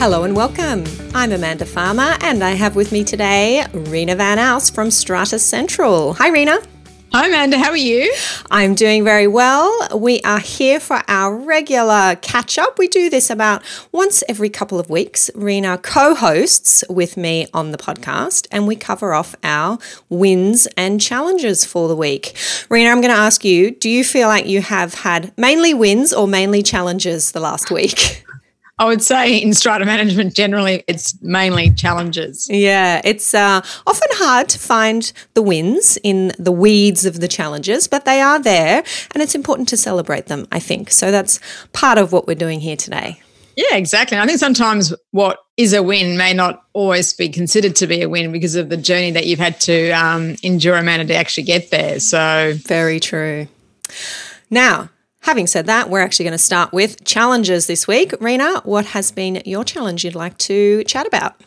Hello and welcome. I'm Amanda Farmer and I have with me today Rena Van Aus from Strata Central. Hi, Rena. Hi, Amanda. How are you? I'm doing very well. We are here for our regular catch up. We do this about once every couple of weeks. Rena co hosts with me on the podcast and we cover off our wins and challenges for the week. Rena, I'm going to ask you do you feel like you have had mainly wins or mainly challenges the last week? I would say in strata management, generally, it's mainly challenges. Yeah, it's uh, often hard to find the wins in the weeds of the challenges, but they are there and it's important to celebrate them, I think. So that's part of what we're doing here today. Yeah, exactly. I think sometimes what is a win may not always be considered to be a win because of the journey that you've had to um, endure, Amanda, to actually get there. So, very true. Now, Having said that, we're actually going to start with challenges this week. Rena, what has been your challenge you'd like to chat about?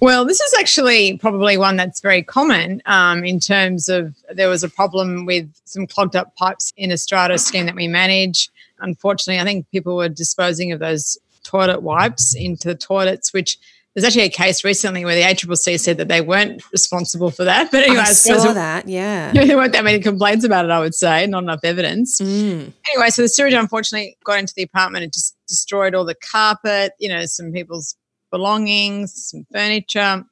Well, this is actually probably one that's very common um, in terms of there was a problem with some clogged up pipes in a strata scheme that we manage. Unfortunately, I think people were disposing of those toilet wipes into the toilets, which there's actually a case recently where the ACCC said that they weren't responsible for that. But anyway, I, saw that. Yeah, there weren't that many complaints about it. I would say not enough evidence. Mm. Anyway, so the sewage unfortunately got into the apartment and just destroyed all the carpet. You know, some people's belongings, some furniture.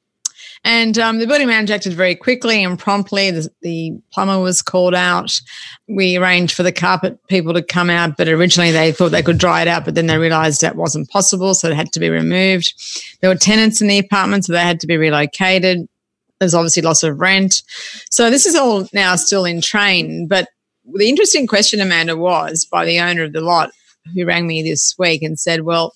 And um, the building manager acted very quickly and promptly. The, the, plumber was called out. We arranged for the carpet people to come out, but originally they thought they could dry it out, but then they realized that wasn't possible, so it had to be removed. There were tenants in the apartment, so they had to be relocated. There's obviously loss of rent. So this is all now still in train. But the interesting question, Amanda, was by the owner of the lot who rang me this week and said, Well,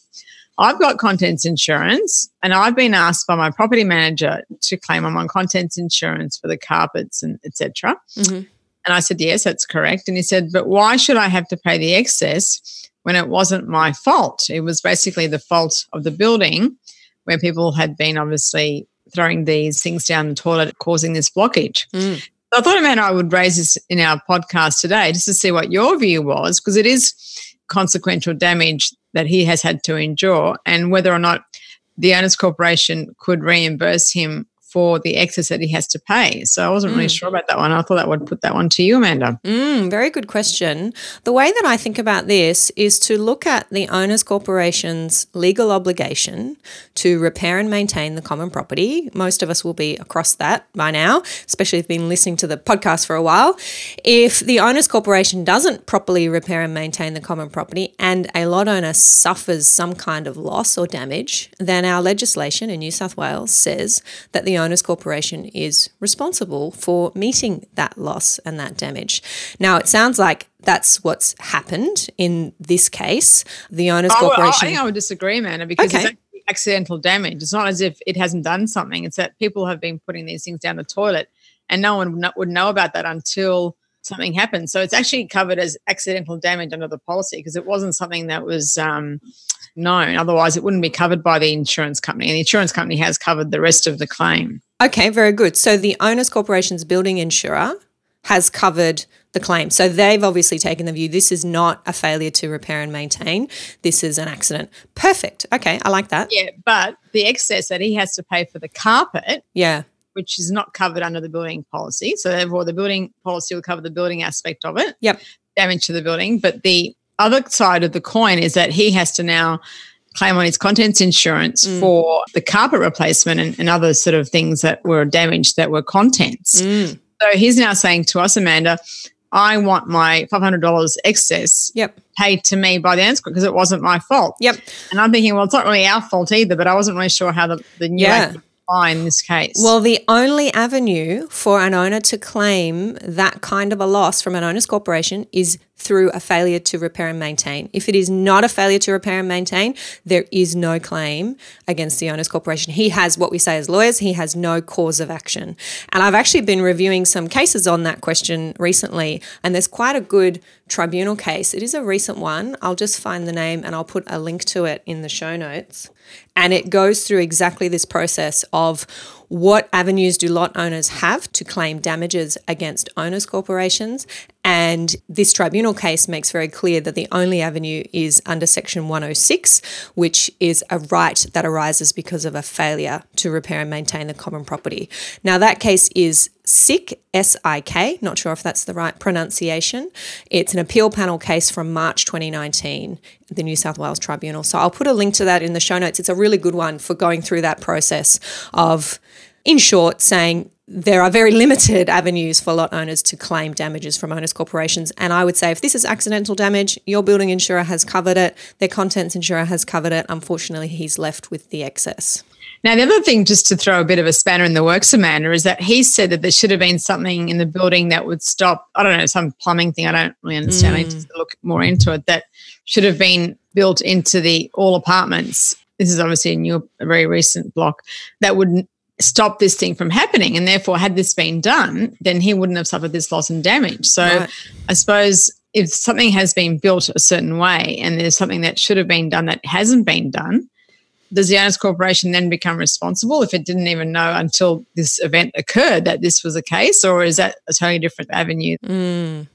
I've got contents insurance and I've been asked by my property manager to claim on my contents insurance for the carpets and etc. Mm-hmm. And I said, yes, that's correct. And he said, but why should I have to pay the excess when it wasn't my fault? It was basically the fault of the building where people had been obviously throwing these things down the toilet, causing this blockage. Mm. So I thought, Amanda, I would raise this in our podcast today just to see what your view was, because it is consequential damage that he has had to endure and whether or not the owners corporation could reimburse him for the excess that he has to pay. So I wasn't mm. really sure about that one. I thought that would put that one to you, Amanda. Mm, very good question. The way that I think about this is to look at the owners corporation's legal obligation to repair and maintain the common property. Most of us will be across that by now, especially if you've been listening to the podcast for a while. If the owners corporation doesn't properly repair and maintain the common property and a lot owner suffers some kind of loss or damage, then our legislation in New South Wales says that the owners corporation is responsible for meeting that loss and that damage. Now, it sounds like that's what's happened in this case. The owners oh, corporation. Well, I think I would disagree, man, because okay. it's accidental damage. It's not as if it hasn't done something. It's that people have been putting these things down the toilet, and no one would know about that until something happened. So it's actually covered as accidental damage under the policy because it wasn't something that was um, known. Otherwise, it wouldn't be covered by the insurance company. And the insurance company has covered the rest of the claim. Okay, very good. So the Owners Corporation's building insurer has covered the claim. So they've obviously taken the view this is not a failure to repair and maintain. This is an accident. Perfect. Okay, I like that. Yeah, but the excess that he has to pay for the carpet. Yeah. Which is not covered under the building policy. So therefore the building policy will cover the building aspect of it. Yep. Damage to the building. But the other side of the coin is that he has to now claim on his contents insurance mm. for the carpet replacement and, and, other sort of things that were damaged that were contents. Mm. So he's now saying to us, Amanda, I want my $500 excess yep. paid to me by the answer because it wasn't my fault. Yep. And I'm thinking, well, it's not really our fault either, but I wasn't really sure how the, the new yeah apply in this case? Well, the only avenue for an owner to claim that kind of a loss from an owner's corporation is through a failure to repair and maintain. If it is not a failure to repair and maintain, there is no claim against the owners corporation. He has what we say as lawyers, he has no cause of action. And I've actually been reviewing some cases on that question recently, and there's quite a good tribunal case. It is a recent one. I'll just find the name and I'll put a link to it in the show notes. And it goes through exactly this process of what avenues do lot owners have to claim damages against owners corporations and this tribunal case makes very clear that the only avenue is under Section 106, which is a right that arises because of a failure to repair and maintain the common property. Now, that case is SIK, S I K, not sure if that's the right pronunciation. It's an appeal panel case from March 2019, the New South Wales Tribunal. So I'll put a link to that in the show notes. It's a really good one for going through that process of, in short, saying there are very limited avenues for lot owners to claim damages from owners corporations. And I would say if this is accidental damage, your building insurer has covered it, their contents insurer has covered it. Unfortunately, he's left with the excess. Now, the other thing, just to throw a bit of a spanner in the works, Amanda, is that he said that there should have been something in the building that would stop, I don't know, some plumbing thing. I don't really understand. Mm. I need to look more into it. That should have been built into the all apartments. This is obviously a new, a very recent block that would stop this thing from happening. And therefore, had this been done, then he wouldn't have suffered this loss and damage. So right. I suppose if something has been built a certain way and there's something that should have been done that hasn't been done, the owners corporation then become responsible if it didn't even know until this event occurred that this was a case, or is that a totally different avenue? Mm.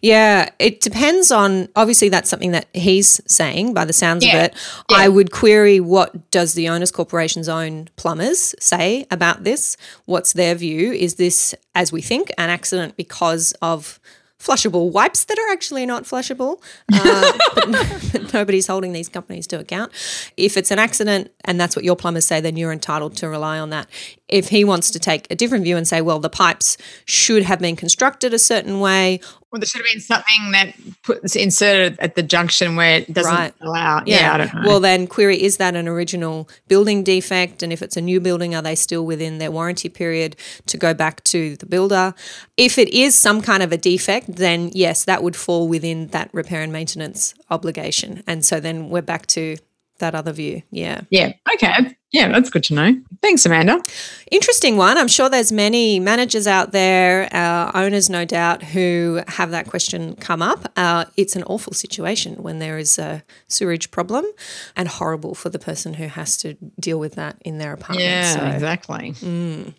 Yeah, it depends on obviously that's something that he's saying by the sounds yeah. of it. Yeah. I would query what does the owners corporation's own plumbers say about this? What's their view? Is this as we think an accident because of flushable wipes that are actually not flushable, uh, but, no, but, nobody's holding these companies to account. If it's an accident and that's what your plumbers say, then you're entitled to rely on that. If he wants to take a different view and say, well, the pipes should have been constructed a certain way, well, there should have been something that puts inserted at the junction where it doesn't right. allow. Yeah. yeah, I don't know. Well, then query is that an original building defect? And if it's a new building, are they still within their warranty period to go back to the builder? If it is some kind of a defect, then yes, that would fall within that repair and maintenance obligation. And so then we're back to that other view. Yeah. Yeah. Okay. Yeah, that's good to know. Thanks, Amanda. Interesting one. I'm sure there's many managers out there, uh, owners, no doubt, who have that question come up. Uh, it's an awful situation when there is a sewerage problem, and horrible for the person who has to deal with that in their apartment. Yeah, so, exactly. Mm.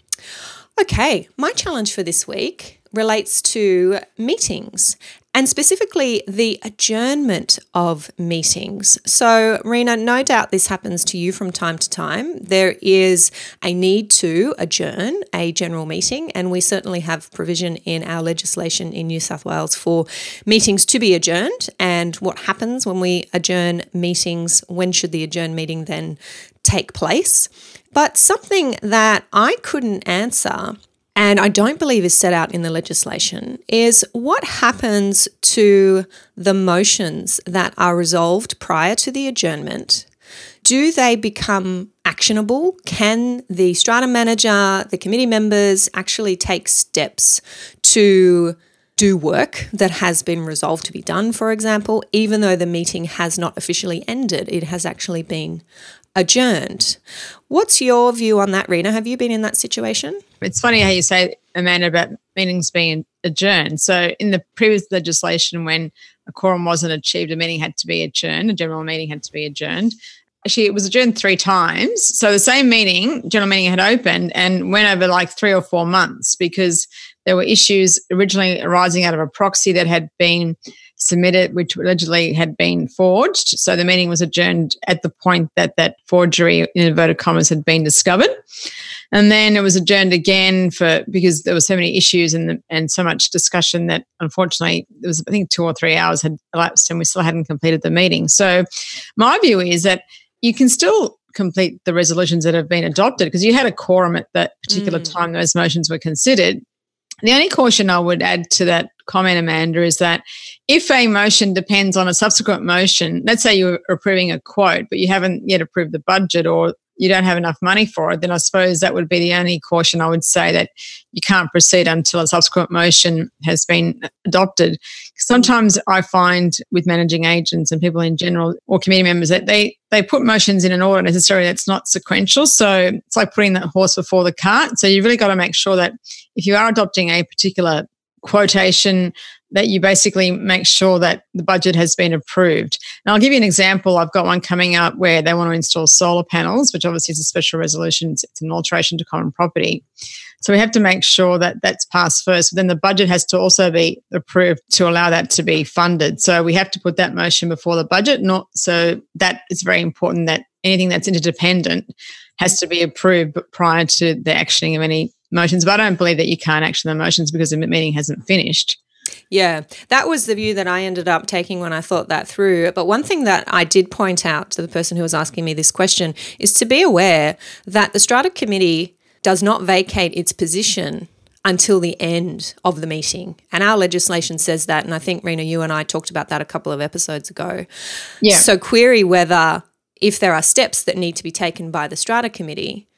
Okay, my challenge for this week relates to meetings and specifically the adjournment of meetings. So, Rena, no doubt this happens to you from time to time. There is a need to adjourn a general meeting, and we certainly have provision in our legislation in New South Wales for meetings to be adjourned and what happens when we adjourn meetings. When should the adjourn meeting then take place? But something that I couldn't answer and I don't believe is set out in the legislation, is what happens to the motions that are resolved prior to the adjournment? Do they become actionable? Can the strata manager, the committee members actually take steps to do work that has been resolved to be done, for example, even though the meeting has not officially ended? It has actually been adjourned. What's your view on that, Rena? Have you been in that situation? It's funny how you say, Amanda, about meetings being adjourned. So, in the previous legislation, when a quorum wasn't achieved, a meeting had to be adjourned, a general meeting had to be adjourned. Actually, it was adjourned three times. So, the same meeting, general meeting had opened and went over like three or four months because there were issues originally arising out of a proxy that had been submitted, which allegedly had been forged. So the meeting was adjourned at the point that that forgery, in inverted commas, had been discovered. And then it was adjourned again for because there were so many issues and the, and so much discussion that unfortunately there was I think two or three hours had elapsed and we still hadn't completed the meeting. So my view is that you can still complete the resolutions that have been adopted because you had a quorum at that particular mm. time those motions were considered. The only caution I would add to that comment, Amanda, is that if a motion depends on a subsequent motion, let's say you're approving a quote, but you haven't yet approved the budget or you don't have enough money for it, then I suppose that would be the only caution I would say that you can't proceed until a subsequent motion has been adopted. Sometimes I find with managing agents and people in general or committee members that they they put motions in an order necessarily that's not sequential. So it's like putting the horse before the cart. So you really got to make sure that if you are adopting a particular quotation that you basically make sure that the budget has been approved. And I'll give you an example. I've got one coming up where they want to install solar panels, which obviously is a special resolution. It's an alteration to common property. So we have to make sure that that's passed first. But then the budget has to also be approved to allow that to be funded. So we have to put that motion before the budget. Not so that is very important that anything that's interdependent has to be approved prior to the actioning of any motions. But I don't believe that you can't action the motions because the meeting hasn't finished. Yeah, that was the view that I ended up taking when I thought that through. But one thing that I did point out to the person who was asking me this question is to be aware that the Strata Committee does not vacate its position until the end of the meeting. And our legislation says that. And I think, Rena, you and I talked about that a couple of episodes ago. Yeah. So query whether, if there are steps that need to be taken by the Strata Committee,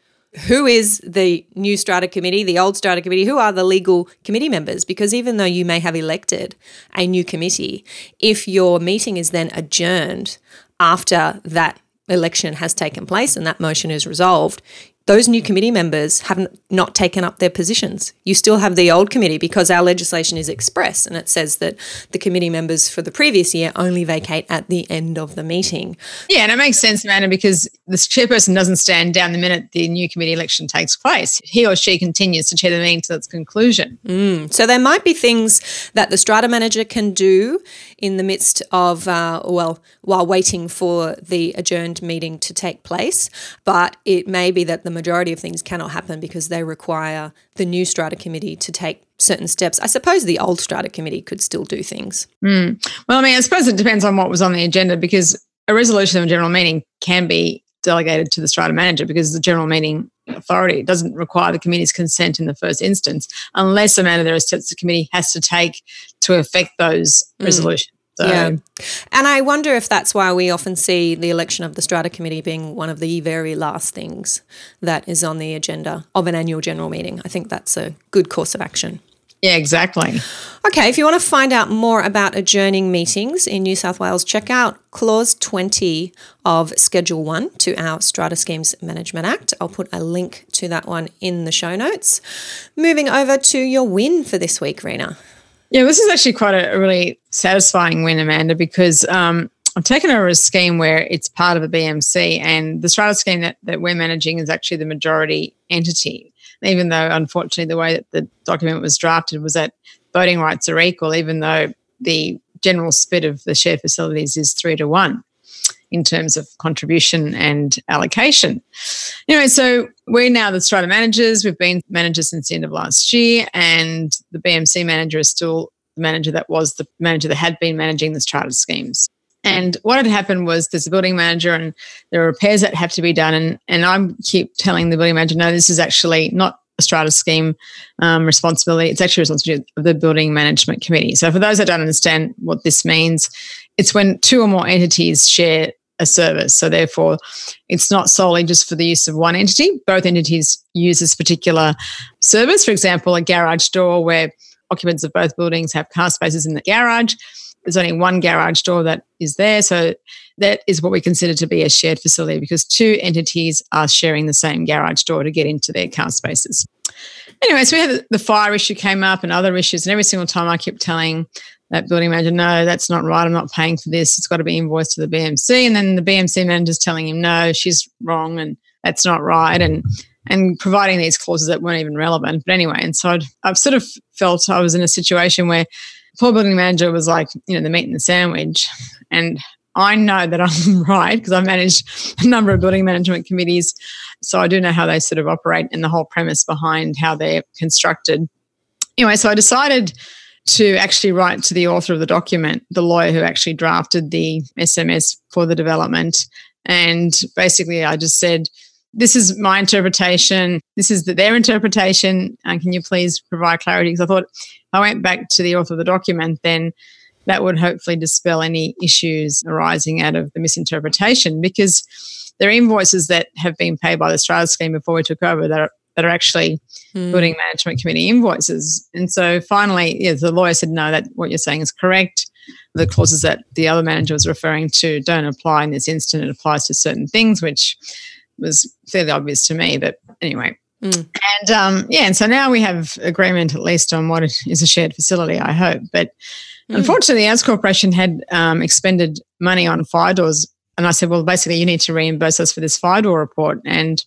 who is the new strata committee, the old strata committee? Who are the legal committee members? Because even though you may have elected a new committee, if your meeting is then adjourned after that election has taken place and that motion is resolved, those new committee members have not taken up their positions. You still have the old committee because our legislation is express and it says that the committee members for the previous year only vacate at the end of the meeting. Yeah, and it makes sense, Amanda, because the chairperson doesn't stand down the minute the new committee election takes place. He or she continues to chair the meeting to its conclusion. Mm. So there might be things that the strata manager can do in the midst of, uh, well, while waiting for the adjourned meeting to take place, but it may be that the majority of things cannot happen because they require the new strata committee to take certain steps. I suppose the old strata committee could still do things. Mm. Well, I mean, I suppose it depends on what was on the agenda because a resolution of a general meeting can be delegated to the strata manager because the general meeting authority doesn't require the committee's consent in the first instance unless a matter there are steps the committee has to take to affect those mm. resolutions. So. Yeah. And I wonder if that's why we often see the election of the Strata Committee being one of the very last things that is on the agenda of an annual general meeting. I think that's a good course of action. Yeah, exactly. Okay, if you want to find out more about adjourning meetings in New South Wales, check out Clause 20 of Schedule 1 to our Strata Schemes Management Act. I'll put a link to that one in the show notes. Moving over to your win for this week, Rena. Yeah, this is actually quite a, really satisfying win, Amanda, because um, I've taken over a scheme where it's part of a BMC, and the strata scheme that, that we're managing is actually the majority entity. Even though, unfortunately, the way that the document was drafted was that voting rights are equal, even though the general split of the shared facilities is three to one in terms of contribution and allocation. Anyway, so we're now the strata managers. We've been managers since the end of last year, and the BMC manager is still the manager that was the manager that had been managing the strata schemes. And what had happened was there's a building manager and there are repairs that have to be done. And, and I keep telling the building manager, no, this is actually not a strata scheme um, responsibility. It's actually responsibility of the building management committee. So for those that don't understand what this means, it's when two or more entities share a service. So therefore, it's not solely just for the use of one entity. Both entities use this particular service. For example, a garage door where occupants of both buildings have car spaces in the garage. There's only one garage door that is there. So that is what we consider to be a shared facility because two entities are sharing the same garage door to get into their car spaces. Anyway, so we had the fire issue came up and other issues, and every single time I kept telling that building manager, no, that's not right. I'm not paying for this. It's got to be invoiced to the BMC. And then the BMC manager's telling him, no, she's wrong and that's not right. And and providing these clauses that weren't even relevant. But anyway, and so i have sort of felt I was in a situation where poor building manager was like, you know, the meat and the sandwich. And I know that I'm right because I manage a number of building management committees. So I do know how they sort of operate and the whole premise behind how they're constructed. Anyway, so I decided to actually write to the author of the document, the lawyer who actually drafted the SMS for the development. And basically, I just said, This is my interpretation. This is the, their interpretation. And can you please provide clarity? Because I thought if I went back to the author of the document, then that would hopefully dispel any issues arising out of the misinterpretation because there are invoices that have been paid by the strata scheme before we took over that are, that are actually mm. building management committee invoices. And so finally, yeah, the lawyer said, no, that what you're saying is correct. The clauses that the other manager was referring to don't apply in this instance. It applies to certain things, which was fairly obvious to me. But anyway, Mm. And um, yeah, and so now we have agreement at least on what is a shared facility, I hope. But mm. unfortunately, the Corporation had um, expended money on fire doors. And I said, well, basically, you need to reimburse us for this fire door report. And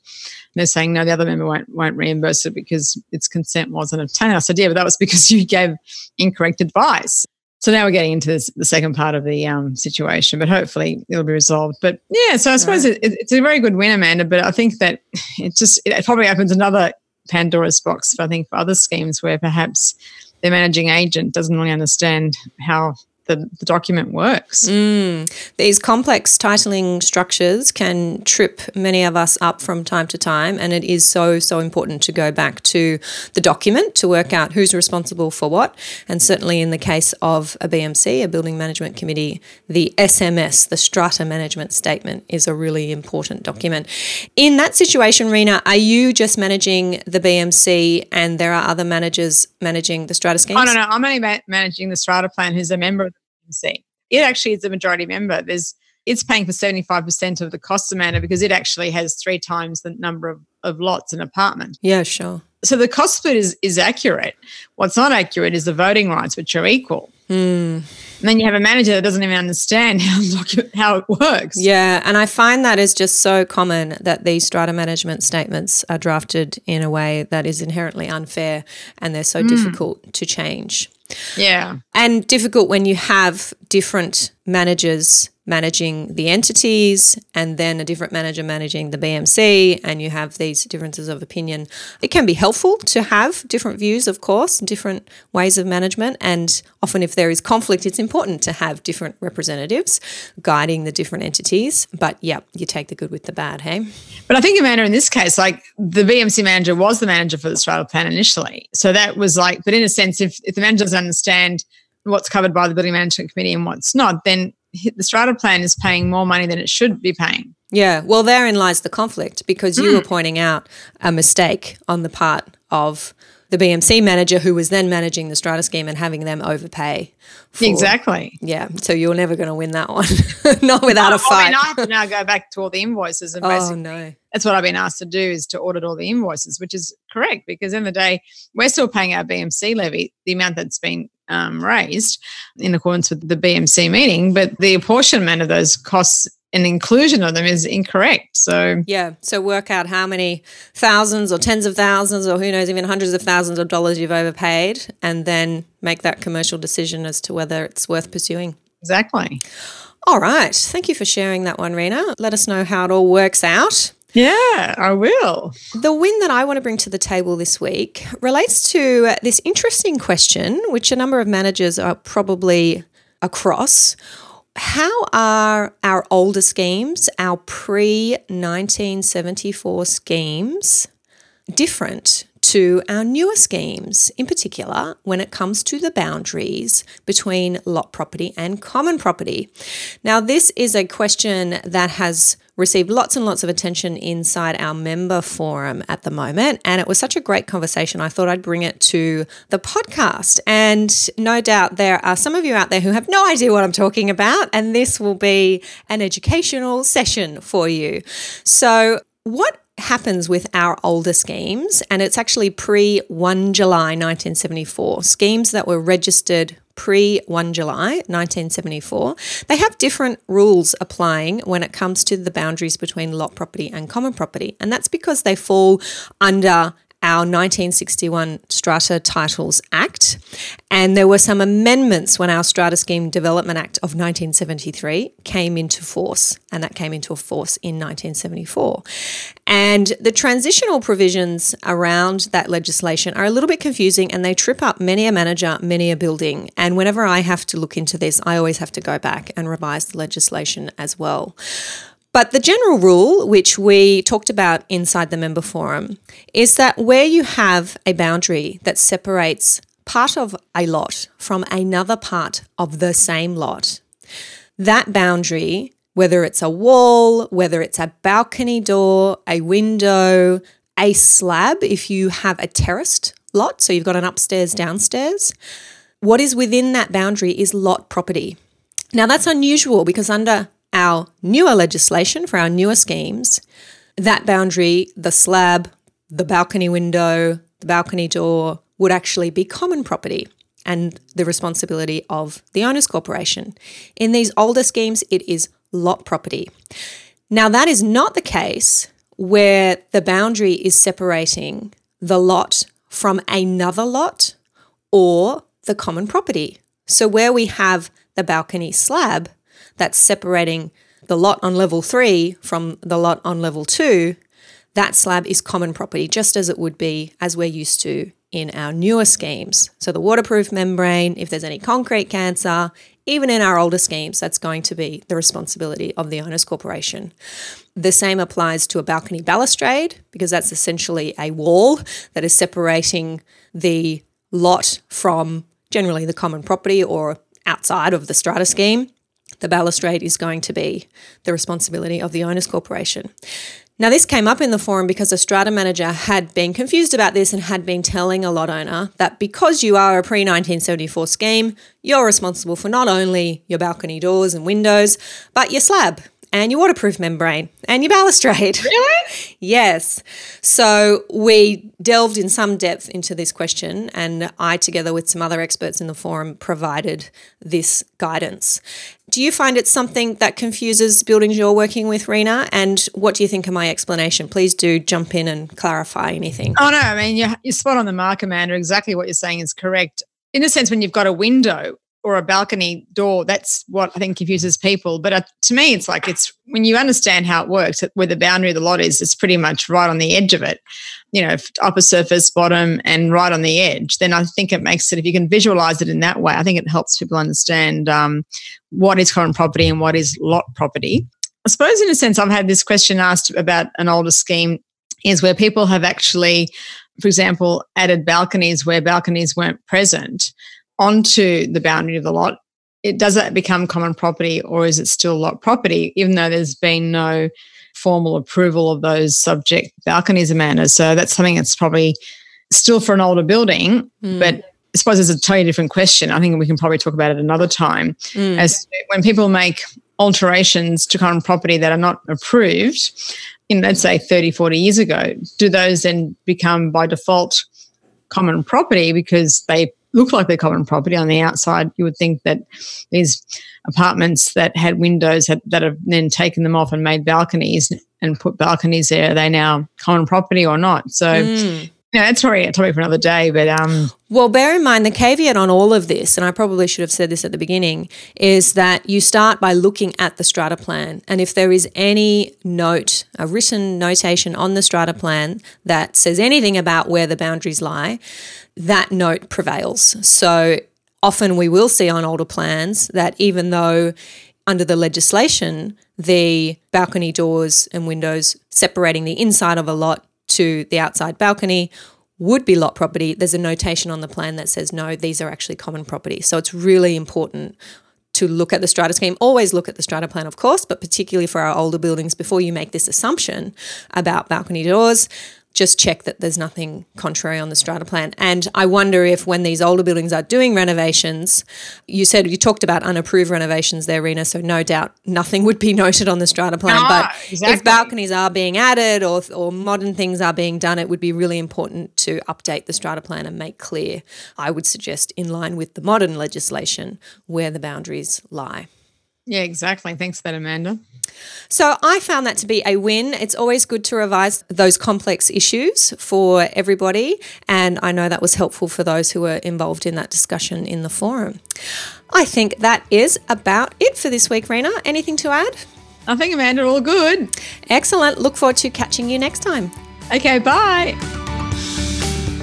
they're saying, no, the other member won't, won't reimburse it because its consent wasn't obtained. I said, yeah, but that was because you gave incorrect advice. So now we're getting into this, the second part of the um, situation, but hopefully it'll be resolved. But yeah, so I suppose right. it, it's a very good win, Amanda. But I think that it just it probably opens another Pandora's box. For, I think for other schemes where perhaps the managing agent doesn't really understand how the, the document works. Mm. These complex titling structures can trip many of us up from time to time, and it is so, so important to go back to the document to work out who's responsible for what. And certainly in the case of a BMC, a Building Management Committee, the SMS, the Strata Management Statement, is a really important document. In that situation, Rena, are you just managing the BMC and there are other managers managing the Strata schemes? Oh, no, no. I'm only ma- managing the Strata plan who's a member of see. It actually is a majority member. There's it's paying for 75% of the cost amount because it actually has three times the number of, of lots in apartment. Yeah, sure. So the cost split is, is accurate. What's not accurate is the voting rights, which are equal. Mm. And then you have a manager that doesn't even understand how, how it works. Yeah. And I find that is just so common that these strata management statements are drafted in a way that is inherently unfair and they're so mm. difficult to change. Yeah. And difficult when you have different managers managing the entities and then a different manager managing the BMC, and you have these differences of opinion. It can be helpful to have different views, of course, different ways of management. And often, if there is conflict, it's important to have different representatives guiding the different entities. But yeah, you take the good with the bad, hey? But I think, Amanda, in this case, like the BMC manager was the manager for the strata plan initially. So that was like, but in a sense, if, if the manager doesn't understand what's covered by the building management committee and what's not, then the strata plan is paying more money than it should be paying. Yeah, well, therein lies the conflict because you mm. were pointing out a mistake on the part of the BMC manager who was then managing the strata scheme and having them overpay. For, exactly. Yeah. So you're never going to win that one, not without no, a fight. I mean, I have to now go back to all the invoices and oh, no. that's what I've been asked to do is to audit all the invoices, which is correct because in the day we're still paying our BMC levy, the amount that's been um, raised in accordance with the BMC meeting, but the apportionment of those costs and inclusion of them is incorrect. So yeah, so work out how many thousands or tens of thousands or who knows even hundreds of thousands of dollars you've overpaid, and then make that commercial decision as to whether it's worth pursuing. Exactly. All right. Thank you for sharing that one, Rena. Let us know how it all works out. Yeah, I will. The win that I want to bring to the table this week relates to this interesting question, which a number of managers are probably across. How are our older schemes, our pre 1974 schemes, different to our newer schemes, in particular when it comes to the boundaries between lot property and common property. Now, this is a question that has received lots and lots of attention inside our member forum at the moment. And it was such a great conversation. I thought I'd bring it to the podcast. And no doubt there are some of you out there who have no idea what I'm talking about. And this will be an educational session for you. So, what happens with our older schemes, and it's actually pre 1 July 1974, schemes that were registered pre 1 July 1974, they have different rules applying when it comes to the boundaries between lot property and common property. And that's because they fall under our 1961 Strata Titles Act. And there were some amendments when our Strata Scheme Development Act of 1973 came into force, and that came into force in 1974. And the transitional provisions around that legislation are a little bit confusing and they trip up many a manager, many a building. And whenever I have to look into this, I always have to go back and revise the legislation as well. But the general rule, which we talked about inside the member forum, is that where you have a boundary that separates part of a lot from another part of the same lot, that boundary, whether it's a wall, whether it's a balcony door, a window, a slab, if you have a terraced lot, so you've got an upstairs, downstairs, what is within that boundary is lot property. Now, that's unusual because under our newer legislation for our newer schemes, that boundary, the slab, the balcony window, the balcony door would actually be common property and the responsibility of the owners corporation. In these older schemes, it is lot property. Now, that is not the case where the boundary is separating the lot from another lot or the common property. So, where we have the balcony slab that's separating the lot on level three from the lot on level two, that slab is common property, just as it would be as we're used to in our newer schemes. So, the waterproof membrane, if there's any concrete cancer, even in our older schemes, that's going to be the responsibility of the owners corporation. The same applies to a balcony balustrade because that's essentially a wall that is separating the lot from generally the common property or outside of the strata scheme. The balustrade is going to be the responsibility of the owners corporation. Now, this came up in the forum because a strata manager had been confused about this and had been telling a lot owner that because you are a pre 1974 scheme, you're responsible for not only your balcony doors and windows, but your slab and your waterproof membrane and your balustrade. Really? yes. So we delved in some depth into this question, and I, together with some other experts in the forum, provided this guidance. Do you find it something that confuses buildings you're working with, Rena? And what do you think of my explanation? Please do jump in and clarify anything. Oh, no. I mean, you're, you're spot on the mark, Amanda. Exactly what you're saying is correct. In a sense, when you've got a window or a balcony door, that's what I think confuses people. But uh, to me, it's like it's when you understand how it works, where the boundary of the lot is, it's pretty much right on the edge of it, you know, upper surface, bottom, and right on the edge. Then I think it makes it, if you can visualize it in that way, I think it helps people understand um, what is common property and what is lot property. I suppose, in a sense, I've had this question asked about an older scheme is where people have actually, for example, added balconies where balconies weren't present onto the boundary of the lot, it does that become common property or is it still lot property, even though there's been no formal approval of those subject balconies, Amanda? So that's something that's probably still for an older building, mm. but I suppose it's a totally different question. I think we can probably talk about it another time. Mm. As when people make alterations to common property that are not approved, in let's say 30, 40 years ago, do those then become by default common property because they look like they're common property on the outside. You would think that these apartments that had windows had, that have then taken them off and made balconies and put balconies there, are they now common property or not? So, mm. Know, that's probably a topic for another day. But um, well, bear in mind the caveat on all of this, and I probably should have said this at the beginning, is that you start by looking at the strata plan, and if there is any note, a written notation on the strata plan that says anything about where the boundaries lie that note prevails. So often we will see on older plans that even though under the legislation, the balcony doors and windows separating the inside of a lot to the outside balcony would be lot property, there's a notation on the plan that says no, these are actually common property. So it's really important to look at the strata scheme. Always look at the strata plan, of course, but particularly for our older buildings, before you make this assumption about balcony doors, just check that there's nothing contrary on the strata plan. And I wonder if when these older buildings are doing renovations, you said you talked about unapproved renovations there, Rena, so no doubt nothing would be noted on the strata plan. But exactly. if balconies are being added or, or modern things are being done, it would be really important to update the strata plan and make clear, I would suggest, in line with the modern legislation, where the boundaries lie. Yeah, exactly. Thanks for that, Amanda. So I found that to be a win. It's always good to revise those complex issues for everybody. And I know that was helpful for those who were involved in that discussion in the forum. I think that is about it for this week, Rena. Anything to add? I think, Amanda, all good. Excellent. Look forward to catching you next time. Okay, bye.